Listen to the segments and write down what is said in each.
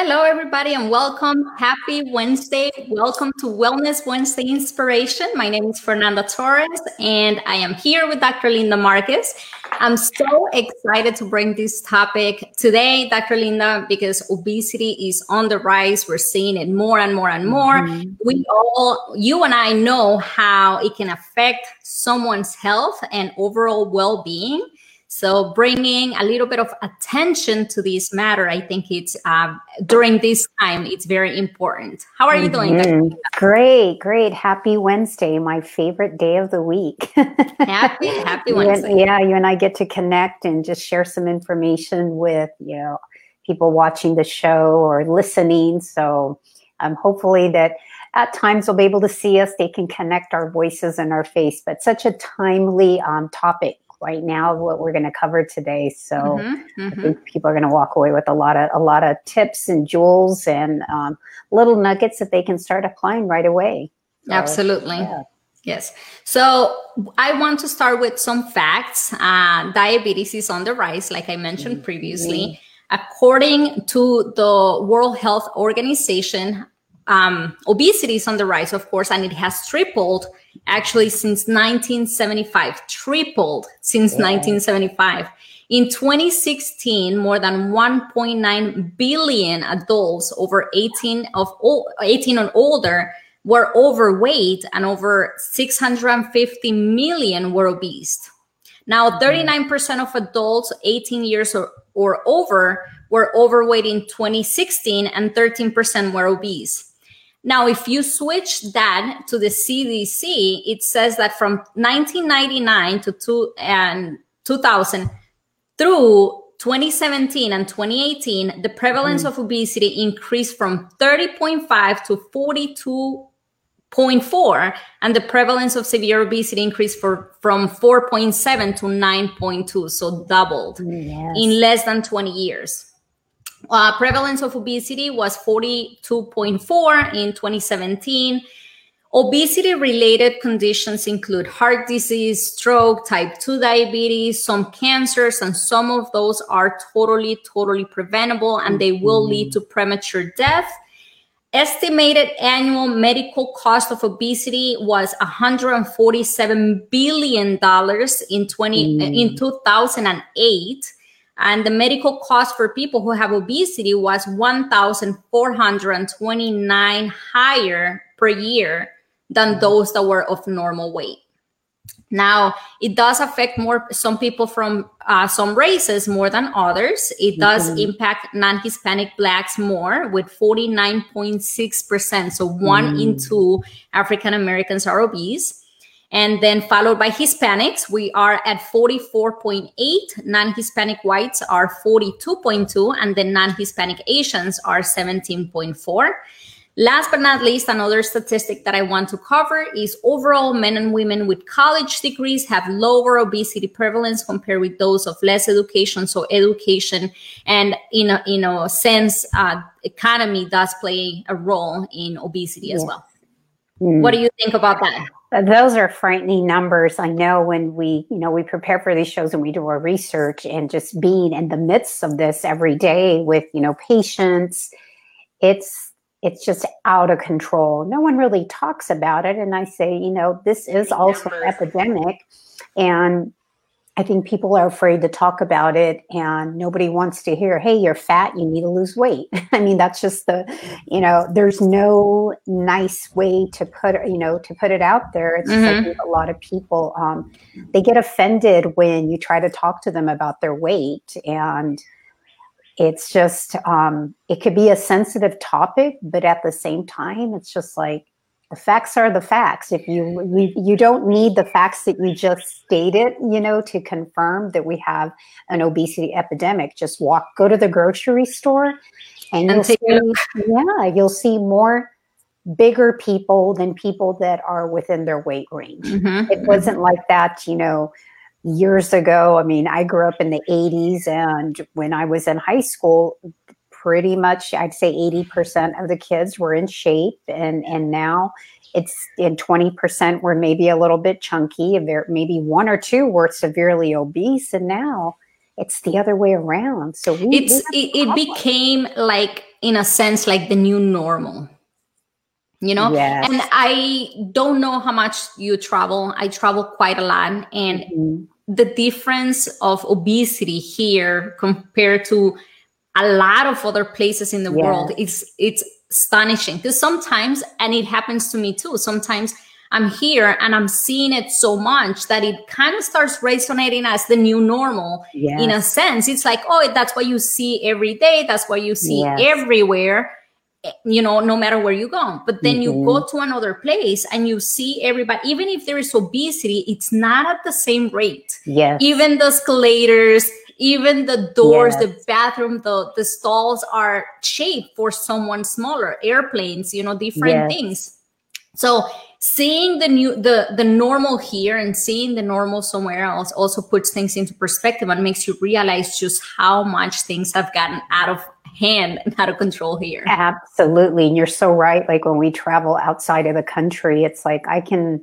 Hello, everybody, and welcome. Happy Wednesday. Welcome to Wellness Wednesday Inspiration. My name is Fernanda Torres, and I am here with Dr. Linda Marquez. I'm so excited to bring this topic today, Dr. Linda, because obesity is on the rise. We're seeing it more and more and more. Mm-hmm. We all, you and I know how it can affect someone's health and overall well being. So bringing a little bit of attention to this matter, I think it's uh, during this time, it's very important. How are you doing? Mm-hmm. Great, great. Happy Wednesday, my favorite day of the week. happy, happy Wednesday. yeah, you and I get to connect and just share some information with, you know, people watching the show or listening. So um, hopefully that at times they'll be able to see us. They can connect our voices and our face, but such a timely um, topic right now what we're going to cover today. So mm-hmm, mm-hmm. I think people are going to walk away with a lot of a lot of tips and jewels and um, little nuggets that they can start applying right away. So, Absolutely. Yeah. Yes. So I want to start with some facts. Uh, diabetes is on the rise, like I mentioned mm-hmm. previously. According to the World Health Organization, um, obesity is on the rise, of course, and it has tripled actually since 1975, tripled since yeah. 1975. In 2016, more than 1.9 billion adults over 18 of 18 and older were overweight and over 650 million were obese. Now, 39% mm-hmm. of adults 18 years or, or over were overweight in 2016 and 13% were obese. Now, if you switch that to the CDC, it says that from 1999 to two, and 2000 through 2017 and 2018, the prevalence mm. of obesity increased from 30.5 to 42.4, and the prevalence of severe obesity increased for, from 4.7 to 9.2, so doubled yes. in less than 20 years. Uh, prevalence of obesity was 42.4 in 2017. Obesity related conditions include heart disease, stroke, type 2 diabetes, some cancers, and some of those are totally, totally preventable and they will lead to premature death. Estimated annual medical cost of obesity was 147 billion dollars in 20 mm. in 2008 and the medical cost for people who have obesity was 1429 higher per year than those that were of normal weight. Now it does affect more some people from uh, some races more than others. It does mm-hmm. impact non-hispanic blacks more with 49.6% so one mm. in two african americans are obese and then followed by Hispanics, we are at 44.8. Non Hispanic whites are 42.2, and then non Hispanic Asians are 17.4. Last but not least, another statistic that I want to cover is overall men and women with college degrees have lower obesity prevalence compared with those of less education. So education and in a, in a sense, uh, economy does play a role in obesity as well. Mm. What do you think about that? Those are frightening numbers. I know when we, you know, we prepare for these shows and we do our research and just being in the midst of this every day with, you know, patients, it's it's just out of control. No one really talks about it. And I say, you know, this is also an epidemic. And I think people are afraid to talk about it and nobody wants to hear, hey, you're fat, you need to lose weight. I mean, that's just the, you know, there's no nice way to put, you know, to put it out there. It's mm-hmm. like a lot of people, um, they get offended when you try to talk to them about their weight. And it's just, um, it could be a sensitive topic, but at the same time, it's just like, the facts are the facts. If you you don't need the facts that you just stated, you know, to confirm that we have an obesity epidemic. Just walk, go to the grocery store, and, and you'll see, yeah, you'll see more bigger people than people that are within their weight range. Mm-hmm. It wasn't like that, you know, years ago. I mean, I grew up in the 80s, and when I was in high school, pretty much I'd say 80% of the kids were in shape and and now it's in 20% were maybe a little bit chunky there maybe one or two were severely obese and now it's the other way around so we, it's it, it became like in a sense like the new normal you know yes. and i don't know how much you travel i travel quite a lot and mm-hmm. the difference of obesity here compared to a lot of other places in the yes. world is it's astonishing because sometimes and it happens to me too sometimes i'm here and i'm seeing it so much that it kind of starts resonating as the new normal yes. in a sense it's like oh that's what you see every day that's what you see everywhere you know, no matter where you go. But then mm-hmm. you go mm-hmm. to another place and you see everybody, even if there is obesity, it's not at the same rate. Yes. Even the escalators, even the doors, yes. the bathroom, the, the stalls are shaped for someone smaller, airplanes, you know, different yes. things. So seeing the new the the normal here and seeing the normal somewhere else also puts things into perspective and makes you realize just how much things have gotten out of hand and out of control here. Absolutely. And you're so right. Like when we travel outside of the country, it's like I can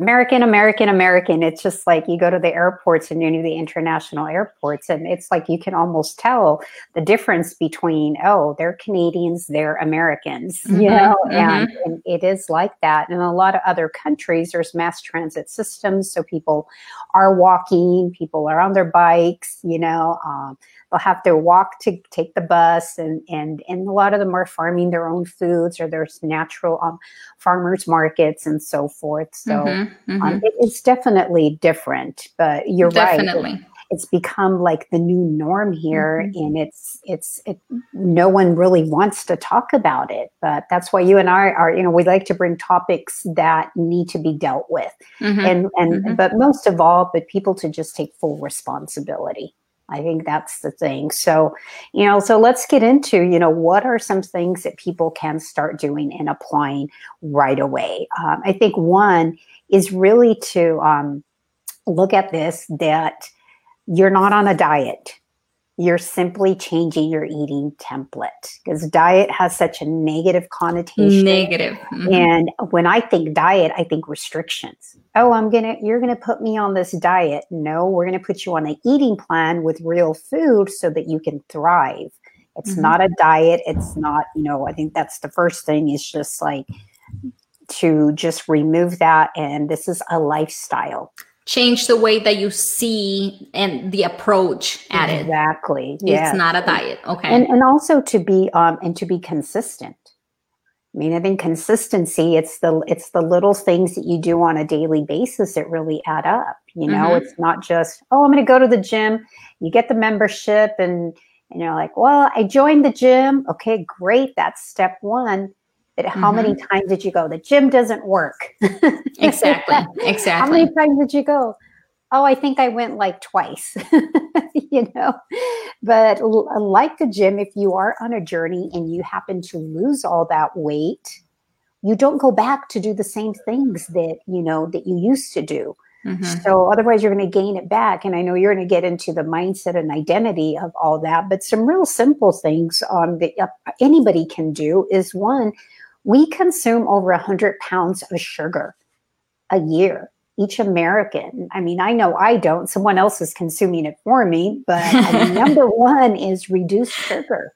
American, American, American. It's just like you go to the airports and any of the international airports, and it's like you can almost tell the difference between, oh, they're Canadians, they're Americans, mm-hmm, you know, mm-hmm. and, and, it is like that. In a lot of other countries, there's mass transit systems. So people are walking, people are on their bikes, you know. Um, they'll have to walk to take the bus and and and a lot of them are farming their own foods or there's natural um, farmers markets and so forth so mm-hmm, mm-hmm. Um, it, it's definitely different but you're definitely. right it's become like the new norm here mm-hmm. and it's it's it, no one really wants to talk about it but that's why you and i are you know we like to bring topics that need to be dealt with mm-hmm. and and mm-hmm. but most of all but people to just take full responsibility I think that's the thing. So, you know, so let's get into, you know, what are some things that people can start doing and applying right away? Um, I think one is really to um, look at this that you're not on a diet you're simply changing your eating template because diet has such a negative connotation. Negative. Mm-hmm. And when I think diet, I think restrictions. Oh, I'm going to, you're going to put me on this diet. No, we're going to put you on an eating plan with real food so that you can thrive. It's mm-hmm. not a diet. It's not, you know, I think that's the first thing is just like to just remove that. And this is a lifestyle change the way that you see and the approach at it. Exactly. Yeah. It's not a diet. Okay. And and also to be um and to be consistent. I mean, I think consistency, it's the it's the little things that you do on a daily basis that really add up. You know, mm-hmm. it's not just, oh, I'm gonna go to the gym. You get the membership and and you're like, well, I joined the gym. Okay, great. That's step one how mm-hmm. many times did you go? The gym doesn't work. exactly. Exactly. How many times did you go? Oh, I think I went like twice, you know. But like the gym, if you are on a journey and you happen to lose all that weight, you don't go back to do the same things that, you know, that you used to do. Mm-hmm. So otherwise, you're going to gain it back. And I know you're going to get into the mindset and identity of all that. But some real simple things um, that uh, anybody can do is one, we consume over 100 pounds of sugar a year, each American. I mean, I know I don't, someone else is consuming it for me, but I mean, number one is reduce sugar.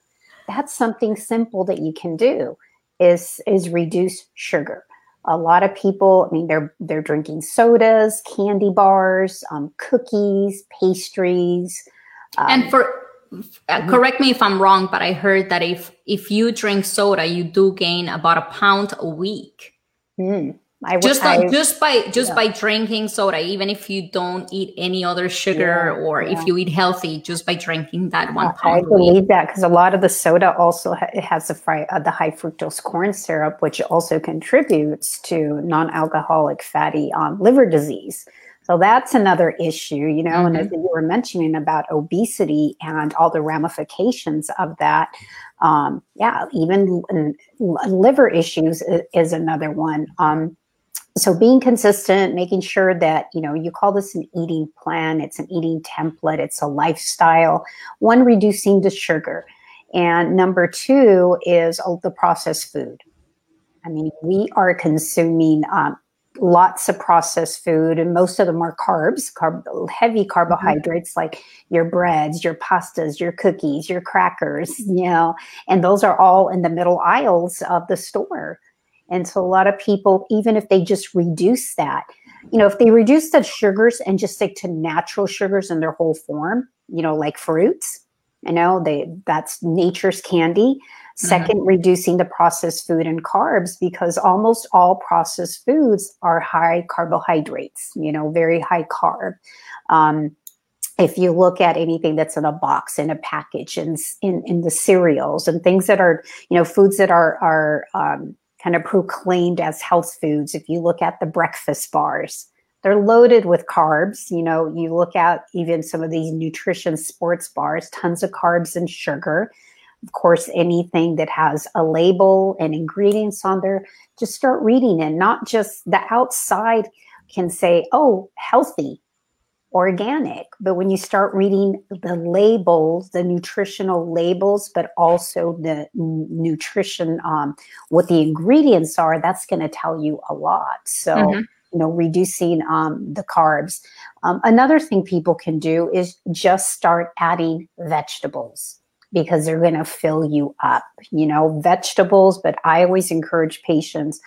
That's something simple that you can do is is reduce sugar. A lot of people, I mean, they're they're drinking sodas, candy bars, um, cookies, pastries. Um, and for uh, correct me if I'm wrong, but I heard that if if you drink soda, you do gain about a pound a week. Mm, I, just I, just by just yeah. by drinking soda, even if you don't eat any other sugar yeah, or yeah. if you eat healthy, just by drinking that one pound. I believe that because a lot of the soda also ha- has the, fri- uh, the high fructose corn syrup, which also contributes to non-alcoholic fatty um, liver disease. So that's another issue, you know, mm-hmm. and as you were mentioning about obesity and all the ramifications of that, um, yeah, even liver issues is, another one. Um, so being consistent, making sure that, you know, you call this an eating plan, it's an eating template, it's a lifestyle. One, reducing the sugar. And number two is the processed food. I mean, we are consuming um, lots of processed food, and most of them are carbs, carb, heavy mm-hmm. carbohydrates mm-hmm. like your breads, your pastas, your cookies, your crackers, you know, and those are all in the middle aisles of the store. And so a lot of people, even if they just reduce that, you know, if they reduce the sugars and just stick to natural sugars in their whole form, you know, like fruits, you know, they that's nature's candy. Mm-hmm. Second, mm-hmm. reducing the processed food and carbs because almost all processed foods are high carbohydrates, you know, very high carb. Um, if you look at anything that's in a box in a package and in, in the cereals and things that are you know foods that are are um, kind of proclaimed as health foods. If you look at the breakfast bars, they're loaded with carbs. You know, you look at even some of these nutrition sports bars, tons of carbs and sugar. Of course, anything that has a label and ingredients on there, just start reading it. Not just the outside can say, oh, healthy, organic. But when you start reading the labels, the nutritional labels, but also the nutrition, um, what the ingredients are, that's going to tell you a lot. So, mm-hmm. you know, reducing um, the carbs. Um, another thing people can do is just start adding vegetables because they're going to fill you up. You know, vegetables, but I always encourage patients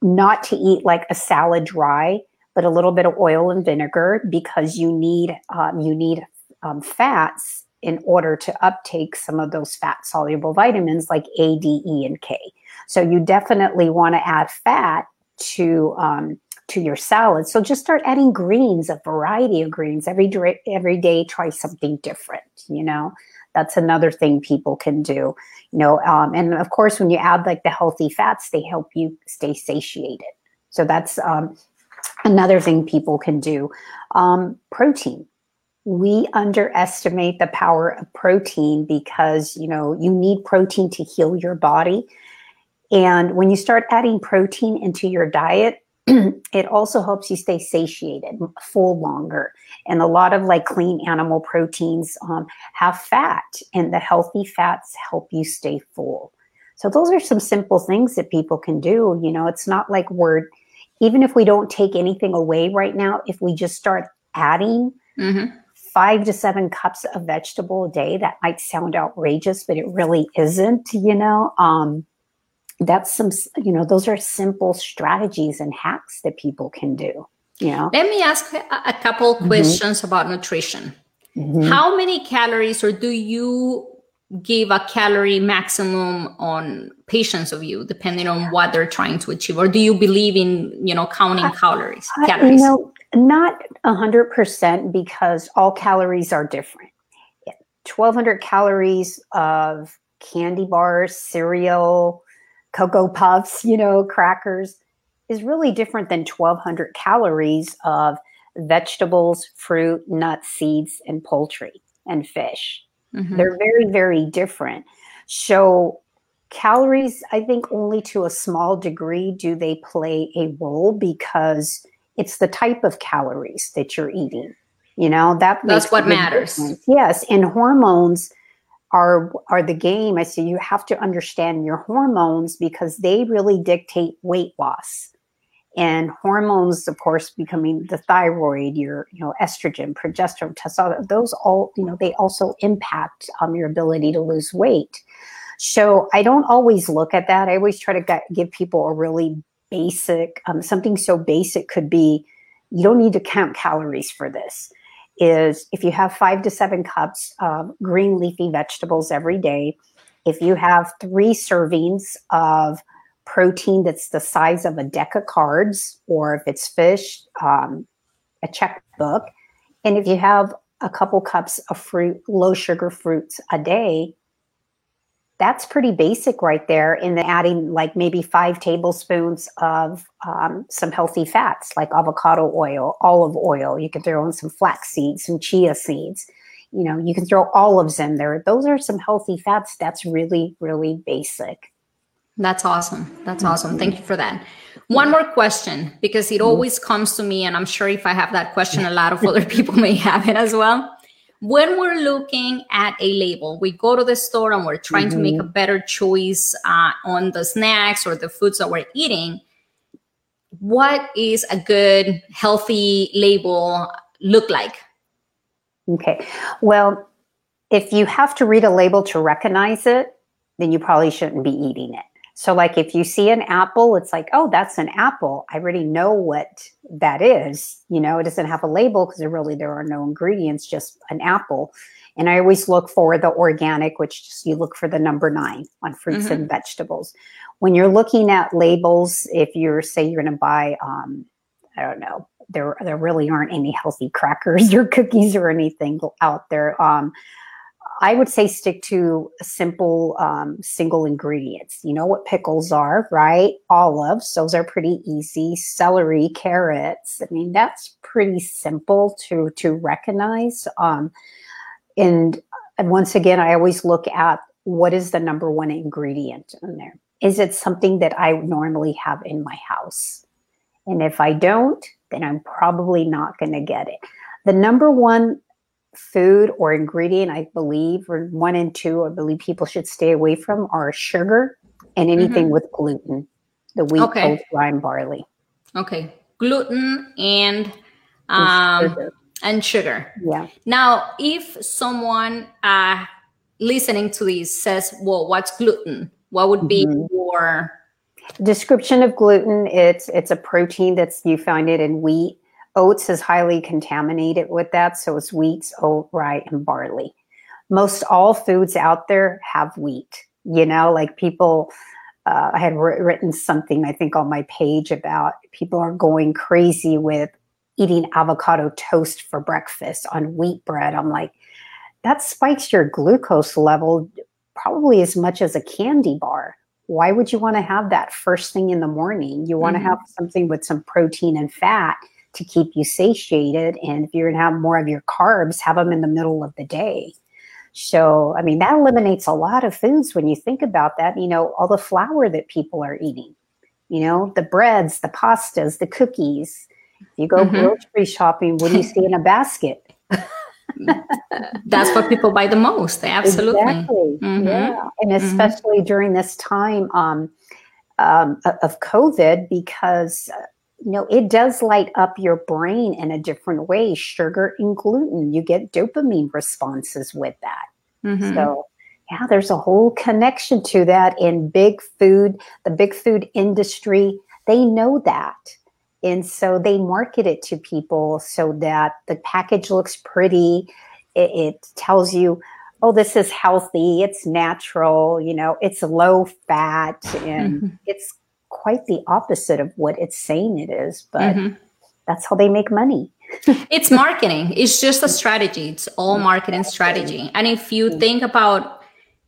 not to eat like a salad dry but a little bit of oil and vinegar because you need um, you need um, fats in order to uptake some of those fat soluble vitamins like A, D, E, and K. So you definitely want to add fat to um, to your salad. So just start adding greens, a variety of greens every every day. Try something different. You know, that's another thing people can do. You know, um, and of course, when you add like the healthy fats, they help you stay satiated. So that's um, Another thing people can do um, protein. We underestimate the power of protein because you know you need protein to heal your body. And when you start adding protein into your diet, it also helps you stay satiated, full longer. And a lot of like clean animal proteins um, have fat, and the healthy fats help you stay full. So those are some simple things that people can do. You know, it's not like we're even if we don't take anything away right now, if we just start adding mm-hmm. five to seven cups of vegetable a day, that might sound outrageous, but it really isn't, you know. Um, that's some, you know, those are simple strategies and hacks that people can do. You know? Let me ask a couple mm-hmm. questions about nutrition. Mm-hmm. How many calories, or do you give a calorie maximum on patients of you depending on what they're trying to achieve or do you believe in you know counting calories calories you know not 100% because all calories are different 1200 calories of candy bars cereal cocoa puffs you know crackers is really different than 1200 calories of vegetables fruit nuts seeds and poultry and fish Mm-hmm. They're very, very different. So, calories, I think only to a small degree do they play a role because it's the type of calories that you're eating. You know, that that's what matters. Difference. Yes. And hormones are are the game. I say you have to understand your hormones because they really dictate weight loss. And hormones of course becoming the thyroid your you know estrogen progesterone testosterone those all you know they also impact um, your ability to lose weight. So i don't always look at that. I always try to give people a really basic um, something so basic could be you don't need to count calories for this is if you have five to seven cups of green leafy vegetables every day if you have three servings of protein that's the size of a deck of cards, or if it's fish, um, a checkbook. And if you have a couple cups of fruit, low sugar fruits a day, that's pretty basic right there. in then adding like maybe five tablespoons of um, some healthy fats like avocado oil, olive oil. You can throw in some flax seeds, some chia seeds. You know, you can throw olives in there. Those are some healthy fats. That's really, really basic. That's awesome. That's awesome. Thank you for that. One more question because it always comes to me, and I'm sure if I have that question, a lot of other people may have it as well. When we're looking at a label, we go to the store and we're trying mm-hmm. to make a mm-hmm. better choice uh, on the snacks or the foods that we're eating. what is a good healthy label look like? Okay. Well, if you have to read a label to recognize it, then you probably shouldn't be eating it. So, like if you see an apple, it's like, oh, that's an apple. I already know what that is. You know, it doesn't have a label because really there are no ingredients, just an apple. And I always look for the organic, which just, you look for the number nine on fruits mm-hmm. and vegetables. When you're looking at labels, if you're say you're going to buy, um, I don't know, there there really aren't any healthy crackers or cookies or anything out there. Um, I would say stick to simple um, single ingredients. You know what pickles are, right? Olives, those are pretty easy. Celery, carrots. I mean, that's pretty simple to to recognize. Um, and, and once again, I always look at what is the number one ingredient in there. Is it something that I normally have in my house? And if I don't, then I'm probably not going to get it. The number one food or ingredient I believe, or one and two, I believe people should stay away from are sugar and anything mm-hmm. with gluten, the wheat, okay. oat, rye, barley. Okay, gluten and um, sugar. and sugar. Yeah. Now, if someone uh, listening to this says, "Well, what's gluten?" What would be mm-hmm. your description of gluten? It's it's a protein that's you find it in wheat Oats is highly contaminated with that, so it's wheats, oat, rye, and barley. Most all foods out there have wheat. You know, like people, uh, I had written something I think on my page about people are going crazy with eating avocado toast for breakfast on wheat bread. I'm like, that spikes your glucose level probably as much as a candy bar. Why would you want to have that first thing in the morning? You want mm-hmm. to have something with some protein and fat to keep you satiated. And if you're going to have more of your carbs, have them in the middle of the day. So, I mean, that eliminates a lot of foods when you think about that. You know, all the flour that people are eating, you know, the breads, the pastas, the cookies. If you go mm-hmm. grocery shopping, what do you see in a basket? That's what people buy the most. Absolutely. Exactly. Mm-hmm. Yeah. And mm-hmm. especially mm-hmm. during this time um, um, of COVID, because you know, it does light up your brain in a different way. Sugar and gluten, you get dopamine responses with that. Mm-hmm. So, yeah, there's a whole connection to that in big food, the big food industry. They know that. And so they market it to people so that the package looks pretty. It, it tells you, oh, this is healthy, it's natural, you know, it's low fat, and it's quite the opposite of what it's saying it is, but mm-hmm. that's how they make money. it's marketing. It's just a strategy. It's all marketing strategy. And if you think about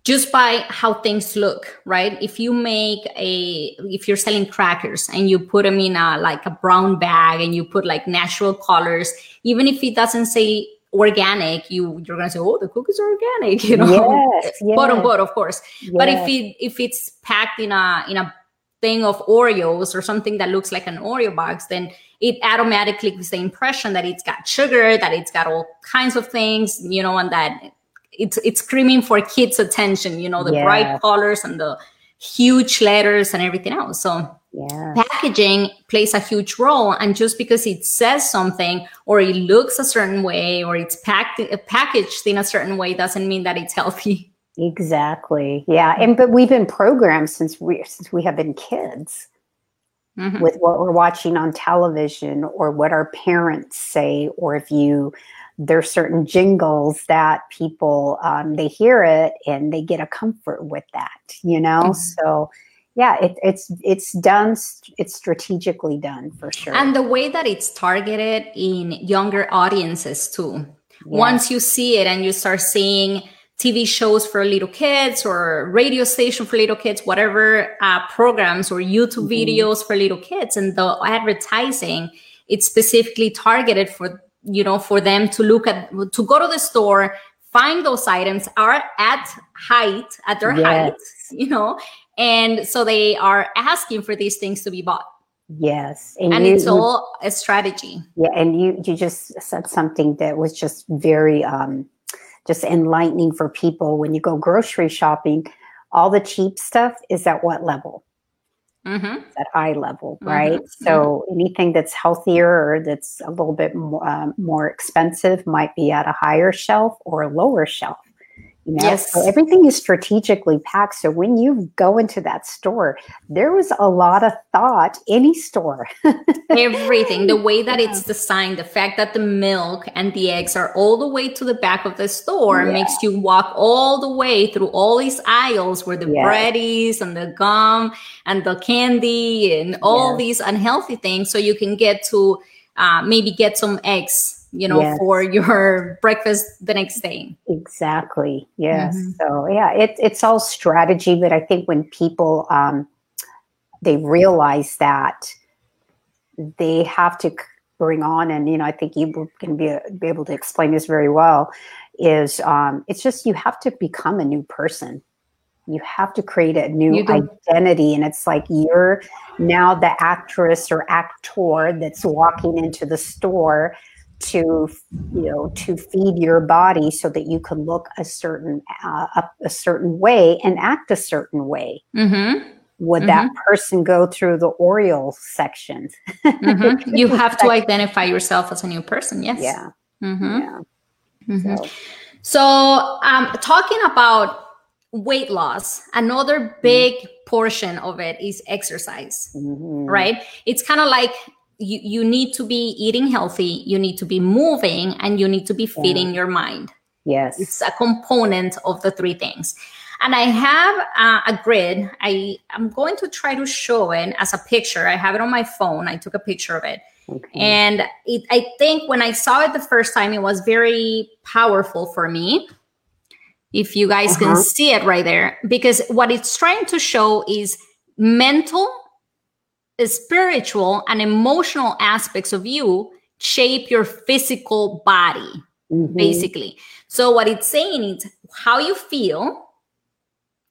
just by how things look, right? If you make a, if you're selling crackers and you put them in a like a brown bag and you put like natural colors, even if it doesn't say organic, you you're gonna say, oh, the cookies are organic, you know, yes, yes. quote unquote, of course. Yes. But if it if it's packed in a in a thing of Oreos or something that looks like an Oreo box, then it automatically gives the impression that it's got sugar, that it's got all kinds of things, you know, and that it's it's screaming for kids' attention, you know, the yeah. bright colors and the huge letters and everything else. So yeah. packaging plays a huge role. And just because it says something or it looks a certain way or it's packed uh, packaged in a certain way doesn't mean that it's healthy. Exactly. Yeah. And but we've been programmed since we since we have been kids mm-hmm. with what we're watching on television or what our parents say, or if you there's certain jingles that people um, they hear it and they get a comfort with that, you know. Mm-hmm. So yeah, it, it's it's done. It's strategically done for sure. And the way that it's targeted in younger audiences too. Yeah. Once you see it and you start seeing TV shows for little kids or radio station for little kids, whatever uh, programs or YouTube mm-hmm. videos for little kids, and the advertising it's specifically targeted for you know for them to look at to go to the store, find those items are at height at their yes. height, you know, and so they are asking for these things to be bought. Yes, and, and you, it's all a strategy. Yeah, and you you just said something that was just very um just enlightening for people when you go grocery shopping all the cheap stuff is at what level mm-hmm. at eye level, mm-hmm. right? Mm-hmm. So anything that's healthier or that's a little bit more, um, more expensive might be at a higher shelf or a lower shelf. You know, yes. so everything is strategically packed. So when you go into that store, there was a lot of thought. Any store, everything, the way that it's designed, the fact that the milk and the eggs are all the way to the back of the store yeah. makes you walk all the way through all these aisles where the yes. bread is and the gum and the candy and all yes. these unhealthy things, so you can get to uh, maybe get some eggs you know, yes. for your breakfast the next day. Exactly. Yes. Mm-hmm. So yeah, it, it's all strategy, but I think when people um, they realize that they have to bring on, and you know, I think you can be, be able to explain this very well. Is um, it's just you have to become a new person. You have to create a new identity, and it's like you're now the actress or actor that's walking into the store to you know to feed your body so that you can look a certain uh, a, a, certain way and act a certain way mm-hmm. would mm-hmm. that person go through the Oreo section mm-hmm. you have to identify yourself as a new person yes yeah mm-hmm. yeah mm-hmm. so, so um, talking about weight loss another mm-hmm. big portion of it is exercise right it's kind of like you, you need to be eating healthy, you need to be moving, and you need to be feeding yeah. your mind. Yes. It's a component of the three things. And I have uh, a grid. I am going to try to show it as a picture. I have it on my phone. I took a picture of it. Okay. And it, I think when I saw it the first time, it was very powerful for me. If you guys uh-huh. can see it right there, because what it's trying to show is mental spiritual and emotional aspects of you shape your physical body, mm-hmm. basically. So, what it's saying is how you feel,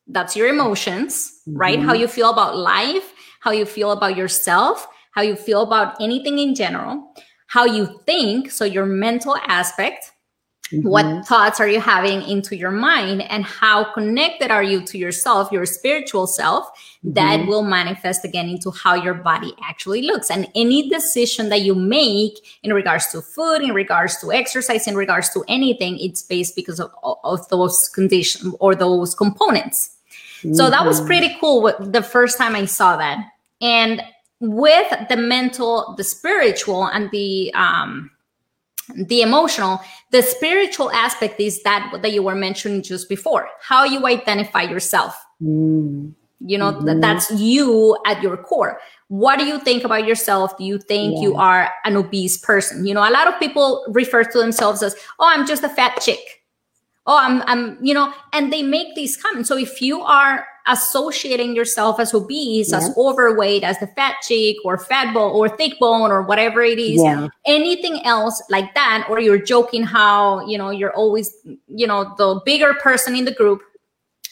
that's your emotions, mm-hmm. right? How you feel about life, how you feel about yourself, how you feel about anything in general, how you think, so your mental aspect, Mm-hmm. What thoughts are you having into your mind, and how connected are you to yourself, your spiritual self? Mm-hmm. That will manifest again into how your body actually looks. And any decision that you make in regards to food, in regards to exercise, in regards to anything, it's based because of, of those conditions or those components. Mm-hmm. So that was mm-hmm. pretty cool the first time I saw that. And with the mental, the spiritual, and the um, the emotional the spiritual aspect is that that you were mentioning just before how you identify yourself mm. you know mm-hmm. that's you at your core what do you think about yourself do you think yeah. you are an obese person you know a lot of people refer to themselves as oh i'm just a fat chick oh i'm i'm you know and they make these comments so if you are associating yourself as obese, yeah. as overweight, as the fat chick or fat bone or thick bone or whatever it is, yeah. anything else like that, or you're joking how, you know, you're always, you know, the bigger person in the group,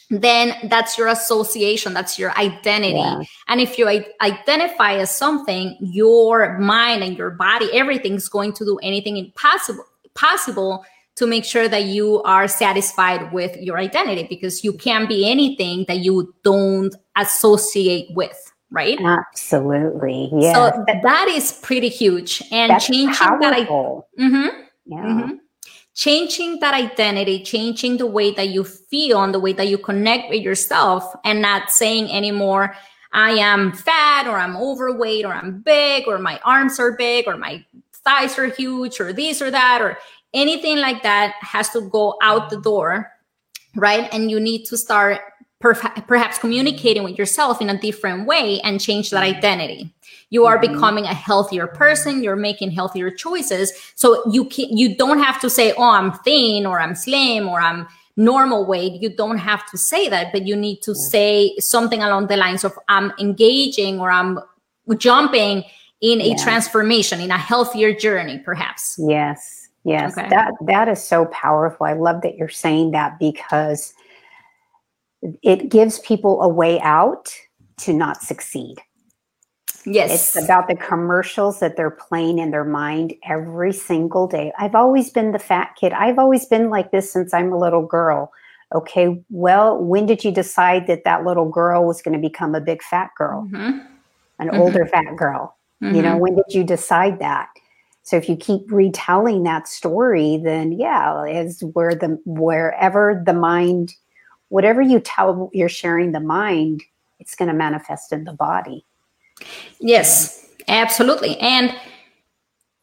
then that's your association, that's your identity. Yeah. And if you identify as something, your mind and your body, everything's going to do anything impossible possible to make sure that you are satisfied with your identity because you can't be anything that you don't associate with right absolutely yeah so that is pretty huge and That's changing powerful. that I, mm-hmm, yeah. Mm-hmm. changing that identity changing the way that you feel and the way that you connect with yourself and not saying anymore i am fat or i'm overweight or i'm big or my arms are big or my thighs are huge or this or that or anything like that has to go out the door right? And you need to start perf- perhaps communicating with yourself in a different way and change that identity. You are mm-hmm. becoming a healthier person. You're making healthier choices. So you can you don't have to say oh i'm thin or i'm slim or i'm normal weight. You don't have to say that but you need to say something along the lines of i'm engaging or i'm jumping in a yeah. transformation in a healthier journey perhaps. Yes Yes, okay. that that is so powerful. I love that you're saying that because it gives people a way out to not succeed. Yes. It's about the commercials that they're playing in their mind every single day. I've always been the fat kid. I've always been like this since I'm a little girl. Okay, well, when did you decide that that little girl was going to become a big fat girl? Mm-hmm. an mm-hmm. older fat girl. Mm-hmm. You know, mm-hmm. when did you decide that? So if you keep retelling that story, then yeah, is where the wherever the mind, whatever you tell you're sharing the mind, it's going to manifest in the body. Yes, absolutely. And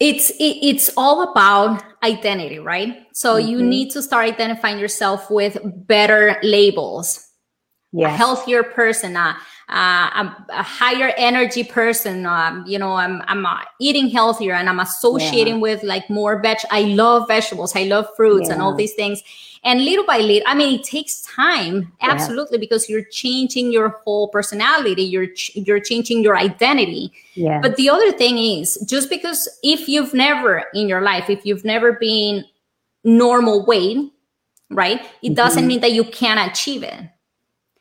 it's it, it's all about identity, right? So mm-hmm. you need to start identifying yourself with better labels. Yes. A healthier person, uh, uh, a higher energy person. Um, you know, I'm I'm uh, eating healthier and I'm associating yeah. with like more veg. I love vegetables. I love fruits yeah. and all these things. And little by little, I mean, it takes time, absolutely, because you're changing your whole personality. You're ch- you're changing your identity. Yeah. But the other thing is, just because if you've never in your life, if you've never been normal weight, right, it mm-hmm. doesn't mean that you can't achieve it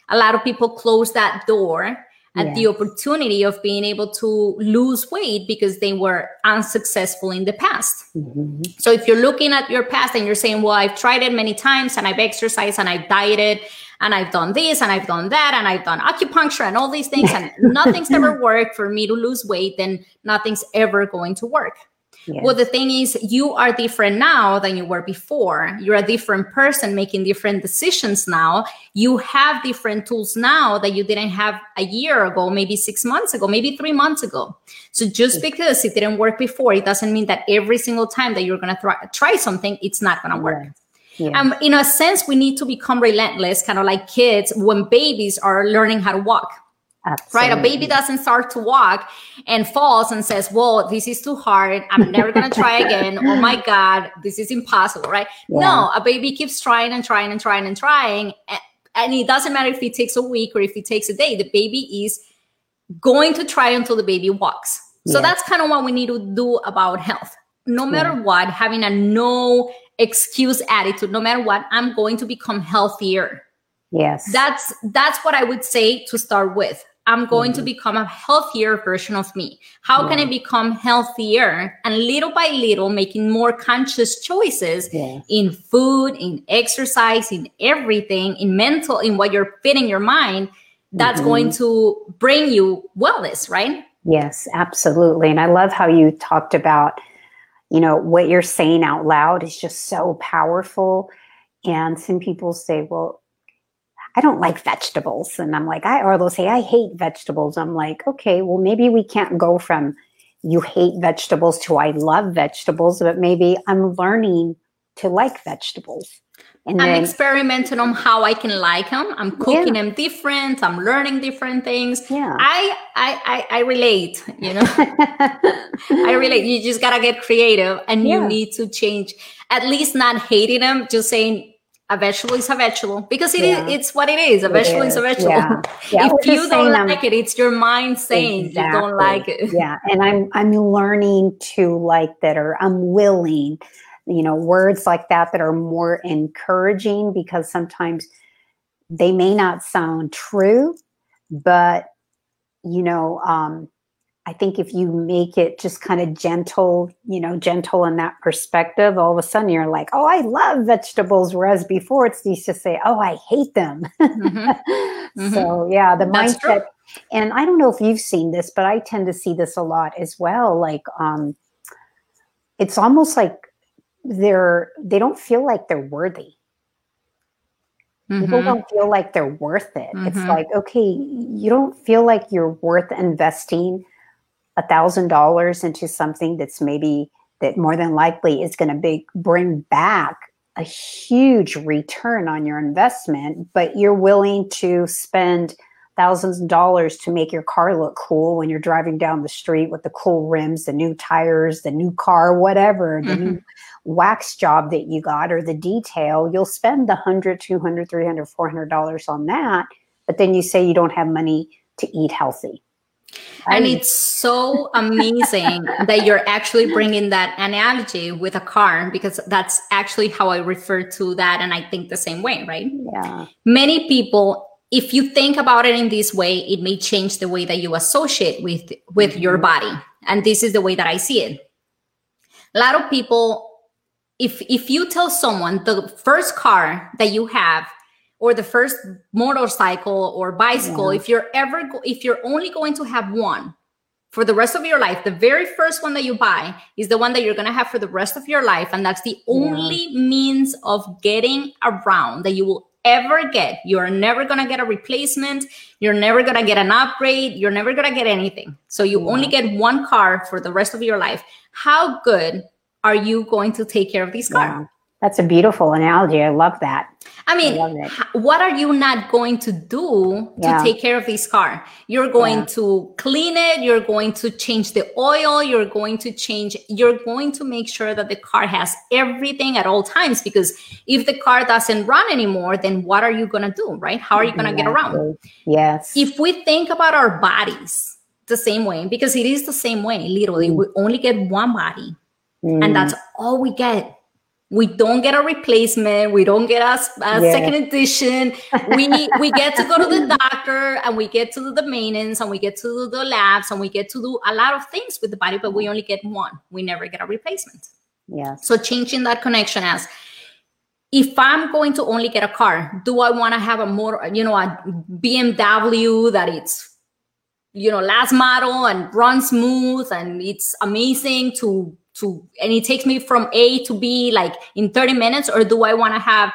a lot of people close that door at yeah. the opportunity of being able to lose weight because they were unsuccessful in the past. Mm-hmm. So if you're looking at your past and you're saying, well, I've tried it many times and I've exercised and I've dieted and I've done this and I've done that and I've done acupuncture and all these things and nothing's ever worked for me to lose weight, then nothing's ever going to work. Yes. Well, the thing is, you are different now than you were before. You're a different person making different decisions now. You have different tools now that you didn't have a year ago, maybe six months ago, maybe three months ago. So just because it didn't work before, it doesn't mean that every single time that you're going to th- try something, it's not going to work. Yeah. Um, in a sense, we need to become relentless, kind of like kids when babies are learning how to walk Absolutely. Right? A baby doesn't start to walk and falls and says, Whoa, this is too hard. I'm never going to try again. oh my God, this is impossible. Right? Yeah. No, a baby keeps trying and trying and trying and trying. And it doesn't matter if it takes a week or if it takes a day, the baby is going to try until the baby walks. So yeah. that's kind of what we need to do about health. No matter yeah. what, having a no excuse attitude, no matter what, I'm going to become healthier. Yes. That's that's what I would say to start with. I'm going mm-hmm. to become a healthier version of me. How yeah. can I become healthier? And little by little, making more conscious choices yeah. in food, in exercise, in everything, in mental, in what you're feeding your mind. That's mm-hmm. going to bring you wellness, right? Yes, absolutely. And I love how you talked about, you know, what you're saying out loud is just so powerful. And some people say, well, I don't like vegetables. And I'm like, I, or they'll say, I hate vegetables. I'm like, okay, well, maybe we can't go from you hate vegetables to I love vegetables, but maybe I'm learning to like vegetables. And I'm then, experimenting on how I can like them. I'm cooking yeah. them different. I'm learning different things. Yeah. I I I, I relate, you know. I relate. You just gotta get creative and yeah. you need to change. At least not hating them, just saying a vegetable is a vegetable because it yeah. is, it's what it is. A vegetable is. is. a vegetable. Yeah. Yeah. if you don't like I'm, it, it's your mind saying exactly. you don't like it. Yeah. And I'm I'm learning to like that or I'm willing, you know, words like that that are more encouraging because sometimes they may not sound true, but you know, um, I think if you make it just kind of gentle, you know, gentle in that perspective, all of a sudden you're like, oh, I love vegetables. Whereas before it's used to say, oh, I hate them. Mm-hmm. so, mm-hmm. yeah, the That's mindset. True. And I don't know if you've seen this, but I tend to see this a lot as well. Like, um, it's almost like they're, they don't feel like they're worthy. Mm-hmm. People don't feel like they're worth it. Mm-hmm. It's like, okay, you don't feel like you're worth investing a thousand dollars into something that's maybe that more than likely is going to be bring back a huge return on your investment, but you're willing to spend thousands of dollars to make your car look cool when you're driving down the street with the cool rims, the new tires, the new car, whatever, the mm-hmm. new wax job that you got or the detail, you'll spend the 100, 200, 300, 400 dollars on that, but then you say you don't have money to eat healthy. And it's so amazing that you're actually bringing that analogy with a car because that's actually how I refer to that. And I think the same way, right? Yeah. Many people, if you think about it in this way, it may change the way that you associate with, with mm-hmm. your body. And this is the way that I see it. A lot of people, if, if you tell someone the first car that you have or the first motorcycle or bicycle yeah. if you're ever go- if you're only going to have one for the rest of your life, the very first one that you buy is the one that you're going to have for the rest of your life. And that's the only yeah. means of getting around that you will ever get. You're never going to get a replacement. You're never going to get an upgrade. You're never going to get anything. So you yeah. only get one car for the rest of your life. How good are you going to take care of this car? Yeah. That's a beautiful analogy. I love that. I mean, I what are you not going to do to take care of this car? You're going yeah. to clean it, you're going to change the oil, you're going to change, you're going to make sure that the car has everything at all times because if the car doesn't run anymore, then what are you going to do, right? How are you going to exactly. get around? Yes. If we think about our bodies the same way, because it is the same way, literally, mm. we only get one body mm. and that's all we get we don't get a replacement. We don't get a, a yeah. second edition. We we get to go to the doctor and we get to do the maintenance and we get to do the labs and we get to do a lot of things with the body but we only get one. We never get a replacement. Yeah so changing that connection as if i'm going to only get a car do i want to have a more you know a bmw that it's you know last model and runs smooth and it's amazing to to and it takes me from A to B like in 30 minutes, or do I want to have,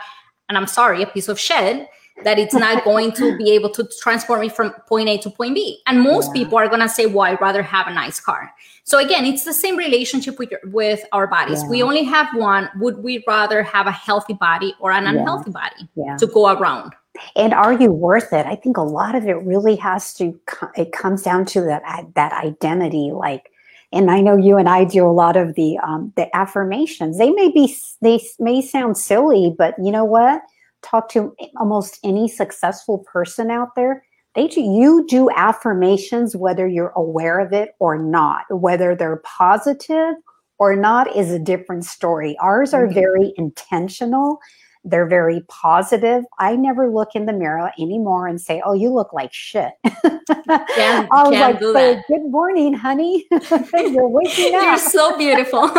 and I'm sorry, a piece of shit that it's not going to be able to transport me from point A to point B. And most yeah. people are gonna say, "Well, I'd rather have a nice car." So again, it's the same relationship with your, with our bodies. Yeah. We only have one. Would we rather have a healthy body or an unhealthy body to go around? And are you worth it? I think a lot of it really has to. It comes down to that that identity, like and I know you and I do a lot of the um, the affirmations. They may be they may sound silly, but you know what? Talk to almost any successful person out there. They do, you do affirmations whether you're aware of it or not. Whether they're positive or not is a different story. Ours are mm-hmm. very intentional they're very positive. I never look in the mirror anymore and say, "Oh, you look like shit." I was like, so, "Good morning, honey. You're waking up. You're so beautiful."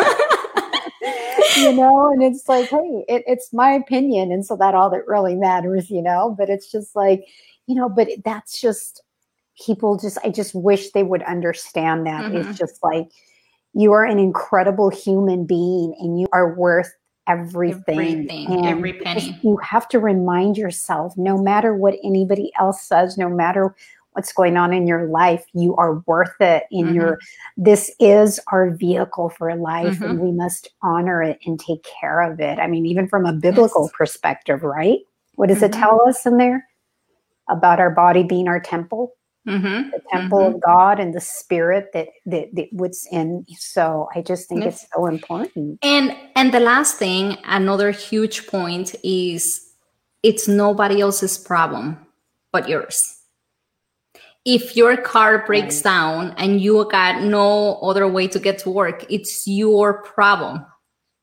you know, and it's like, hey, it, it's my opinion, and so that all that really matters, you know. But it's just like, you know, but that's just people. Just I just wish they would understand that mm-hmm. it's just like you are an incredible human being, and you are worth everything. Everything, every penny. You have to remind yourself no matter what anybody else says, no matter what's going on in your life, you are worth it in mm-hmm. your this is our vehicle for life mm-hmm. and we must honor it and take care of it. I mean, even from a biblical yes. perspective, right? What does mm-hmm. it tell us in there? About our body being our temple? Mm-hmm. the temple mm-hmm. of God and the spirit that, that that what's in. So I just think it's so important. And and the last thing, another huge point is it's nobody else's problem but yours. If your car breaks right. down and you got no other way to get to work, it's your problem.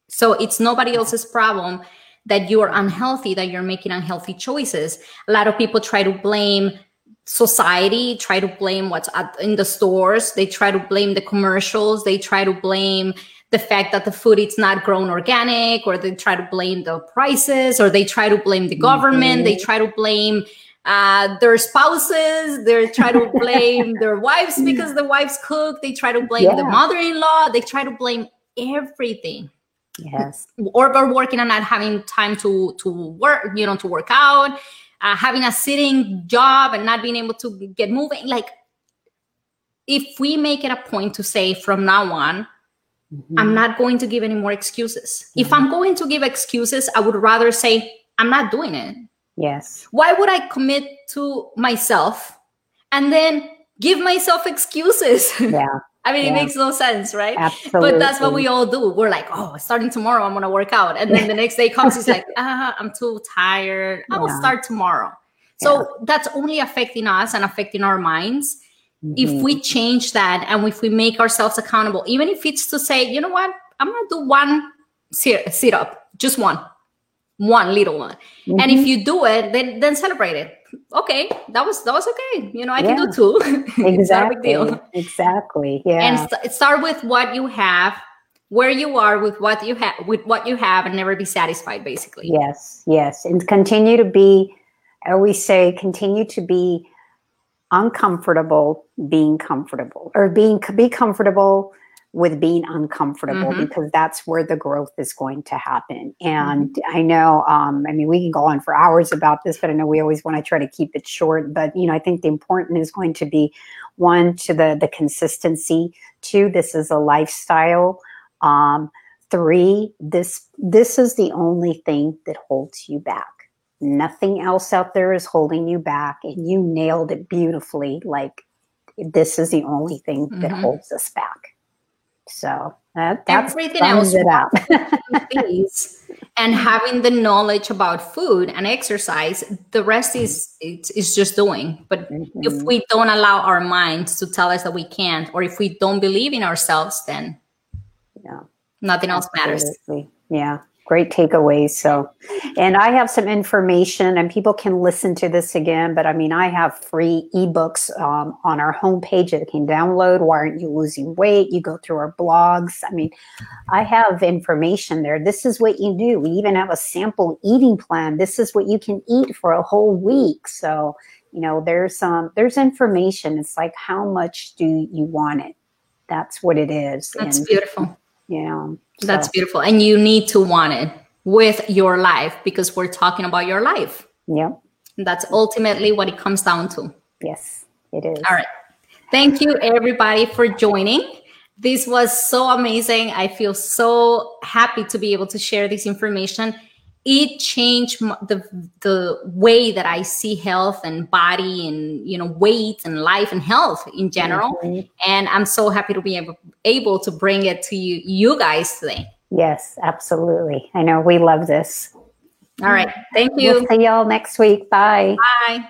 So it's nobody else's problem that you're unhealthy, that you're making unhealthy choices. A lot of people try to blame society try to blame what's at, in the stores. They try to blame the commercials. They try to blame the fact that the food is not grown organic or they try to blame the prices or they try to blame the government. Mm-hmm. they try to blame uh, their spouses. They try to blame their wives because the wives cook. They try to blame yeah. the mother-in-law. They try to blame everything. Yes. Or they're working on not having time to to work you know to work out uh, having a sitting job and not being able to get moving like if we make it a point to say from now on mm-hmm. i'm not going to give any more excuses. Mm-hmm. if i'm going to give excuses i would rather say i'm not doing it. Yes. Why would i commit to myself and then give myself excuses? Yeah I mean, yeah. it makes no sense, right? Absolutely. But that's what we all do. We're like, oh, starting tomorrow, I'm gonna work out, and then the next day comes, it's like, ah, I'm too tired. I will yeah. start tomorrow. So yeah. that's only affecting us and affecting our minds. Mm-hmm. If we change that and if we make ourselves accountable, even if it's to say, you know what, I'm gonna do one sit up, just one, one little one, mm-hmm. and if mm-hmm. you do it, then then celebrate it okay, that was that was okay. You know, I yeah. can do two. exactly. Exactly. Yeah. And st- start with what you have, where you are with what you have, with what you have, and never be satisfied. Basically. Yes. Yes, and continue to be. I always say, continue to be uncomfortable being comfortable or being be comfortable with being uncomfortable mm-hmm. because that's where the growth is going to happen. And mm-hmm. I know, um, I mean, we can go on for hours about this, but I know we always want to try to keep it short. But you know, I think the important is going to be one to the the consistency. Two, this is a lifestyle. Um, three, this this is the only thing that holds you back. Nothing else out there is holding you back, and you nailed it beautifully. Like this is the only thing that mm-hmm. holds us back. So that, that's everything else it out. and having the knowledge about food and exercise, the rest is it's just doing. But mm-hmm. if we don't allow our minds to tell us that we can't, or if we don't believe in ourselves, then yeah, nothing else matters. Yeah great takeaways. So, and I have some information, and people can listen to this again. But I mean, I have free ebooks um, on our homepage that you can download. Why aren't you losing weight? You go through our blogs. I mean, I have information there. This is what you do. We even have a sample eating plan. This is what you can eat for a whole week. So, you know, there's um there's information. It's like how much do you want it? That's what it is. That's and, beautiful. Yeah. That's beautiful. And you need to want it with your life because we're talking about your life. Yeah. That's ultimately what it comes down to. Yes, it is. All right. Thank you, everybody, for joining. This was so amazing. I feel so happy to be able to share this information it changed the the way that I see health and body and you know weight and life and health in general. Mm-hmm. And I'm so happy to be able, able to bring it to you you guys today. Yes, absolutely. I know we love this. All right. Thank you. We'll see y'all next week. Bye. Bye.